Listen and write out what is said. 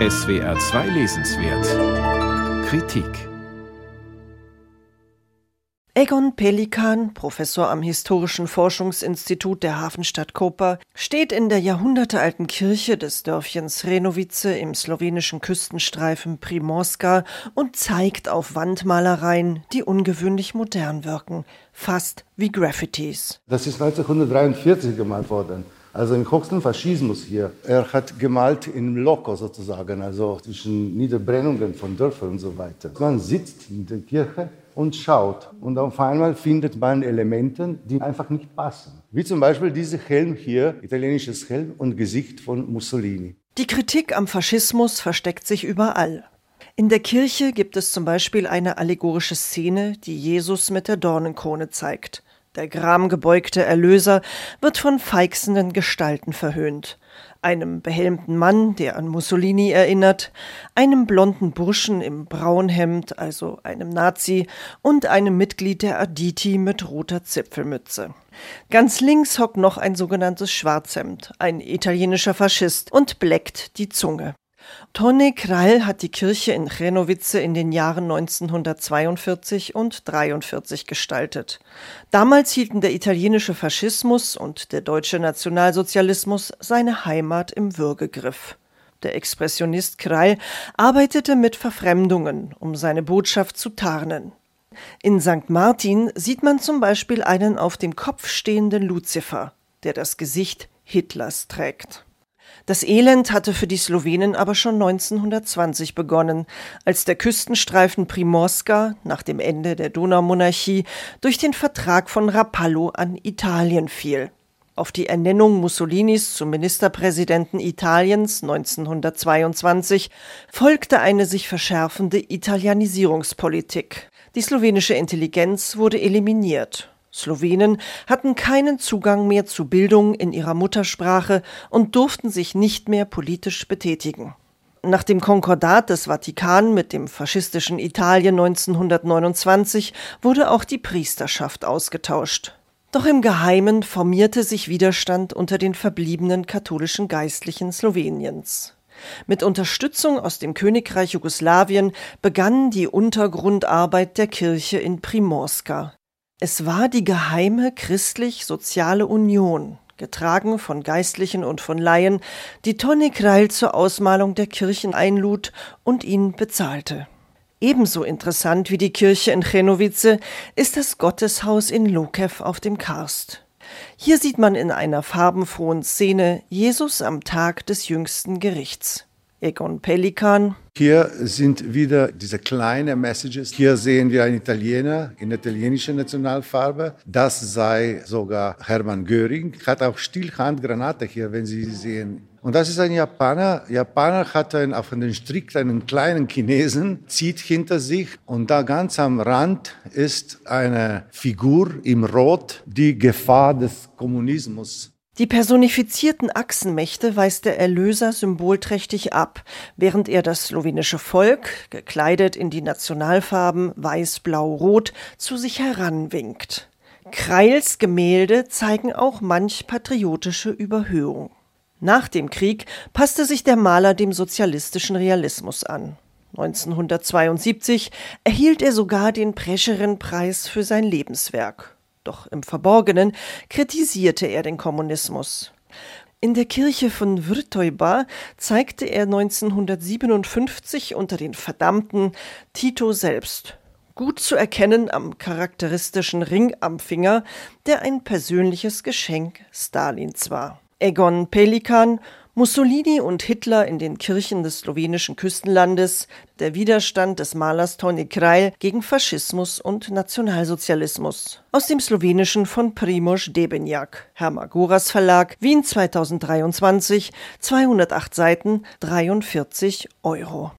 SWR 2 Lesenswert Kritik Egon Pelikan, Professor am Historischen Forschungsinstitut der Hafenstadt Koper, steht in der jahrhundertealten Kirche des Dörfchens Renovice im slowenischen Küstenstreifen Primorska und zeigt auf Wandmalereien, die ungewöhnlich modern wirken, fast wie Graffitis. Das ist 1943 gemalt worden. Also im höchsten Faschismus hier. Er hat gemalt in Loco sozusagen, also zwischen Niederbrennungen von Dörfern und so weiter. Man sitzt in der Kirche und schaut. Und auf einmal findet man Elemente, die einfach nicht passen. Wie zum Beispiel dieser Helm hier, italienisches Helm und Gesicht von Mussolini. Die Kritik am Faschismus versteckt sich überall. In der Kirche gibt es zum Beispiel eine allegorische Szene, die Jesus mit der Dornenkrone zeigt. Der gramgebeugte Erlöser wird von feixenden Gestalten verhöhnt einem behelmten Mann, der an Mussolini erinnert, einem blonden Burschen im Braunhemd, also einem Nazi, und einem Mitglied der Aditi mit roter Zipfelmütze. Ganz links hockt noch ein sogenanntes Schwarzhemd, ein italienischer Faschist, und bleckt die Zunge. Tone Krall hat die Kirche in Chenowice in den Jahren 1942 und 43 gestaltet. Damals hielten der italienische Faschismus und der deutsche Nationalsozialismus seine Heimat im Würgegriff. Der Expressionist Krall arbeitete mit Verfremdungen, um seine Botschaft zu tarnen. In St. Martin sieht man zum Beispiel einen auf dem Kopf stehenden Luzifer, der das Gesicht Hitlers trägt. Das Elend hatte für die Slowenen aber schon 1920 begonnen, als der Küstenstreifen Primorska nach dem Ende der Donaumonarchie durch den Vertrag von Rapallo an Italien fiel. Auf die Ernennung Mussolinis zum Ministerpräsidenten Italiens 1922 folgte eine sich verschärfende Italianisierungspolitik. Die slowenische Intelligenz wurde eliminiert Slowenen hatten keinen Zugang mehr zu Bildung in ihrer Muttersprache und durften sich nicht mehr politisch betätigen. Nach dem Konkordat des Vatikan mit dem faschistischen Italien 1929 wurde auch die Priesterschaft ausgetauscht. Doch im Geheimen formierte sich Widerstand unter den verbliebenen katholischen Geistlichen Sloweniens. Mit Unterstützung aus dem Königreich Jugoslawien begann die Untergrundarbeit der Kirche in Primorska. Es war die geheime christlich-soziale Union, getragen von Geistlichen und von Laien, die Tony Kreil zur Ausmalung der Kirchen einlud und ihn bezahlte. Ebenso interessant wie die Kirche in Chenowice ist das Gotteshaus in Lokew auf dem Karst. Hier sieht man in einer farbenfrohen Szene Jesus am Tag des jüngsten Gerichts. Egon Pelikan. Hier sind wieder diese kleinen Messages. Hier sehen wir einen Italiener in italienischer Nationalfarbe. Das sei sogar Hermann Göring. Hat auch Stillhandgranate hier, wenn Sie sie sehen. Und das ist ein Japaner. Japaner hat einen, auf den Strick einen kleinen Chinesen, zieht hinter sich und da ganz am Rand ist eine Figur im Rot, die Gefahr des Kommunismus die personifizierten Achsenmächte weist der Erlöser symbolträchtig ab, während er das slowenische Volk, gekleidet in die Nationalfarben weiß, blau, rot, zu sich heranwinkt. Kreils Gemälde zeigen auch manch patriotische Überhöhung. Nach dem Krieg passte sich der Maler dem sozialistischen Realismus an. 1972 erhielt er sogar den Prescherin-Preis für sein Lebenswerk doch im Verborgenen kritisierte er den Kommunismus. In der Kirche von Vrtojba zeigte er 1957 unter den Verdammten Tito selbst. Gut zu erkennen am charakteristischen Ring am Finger, der ein persönliches Geschenk Stalins war. Egon Pelikan Mussolini und Hitler in den Kirchen des slowenischen Küstenlandes, der Widerstand des Malers Toni Krajl gegen Faschismus und Nationalsozialismus. Aus dem Slowenischen von Primož Debenjak, Hermagoras Verlag, Wien 2023, 208 Seiten, 43 Euro.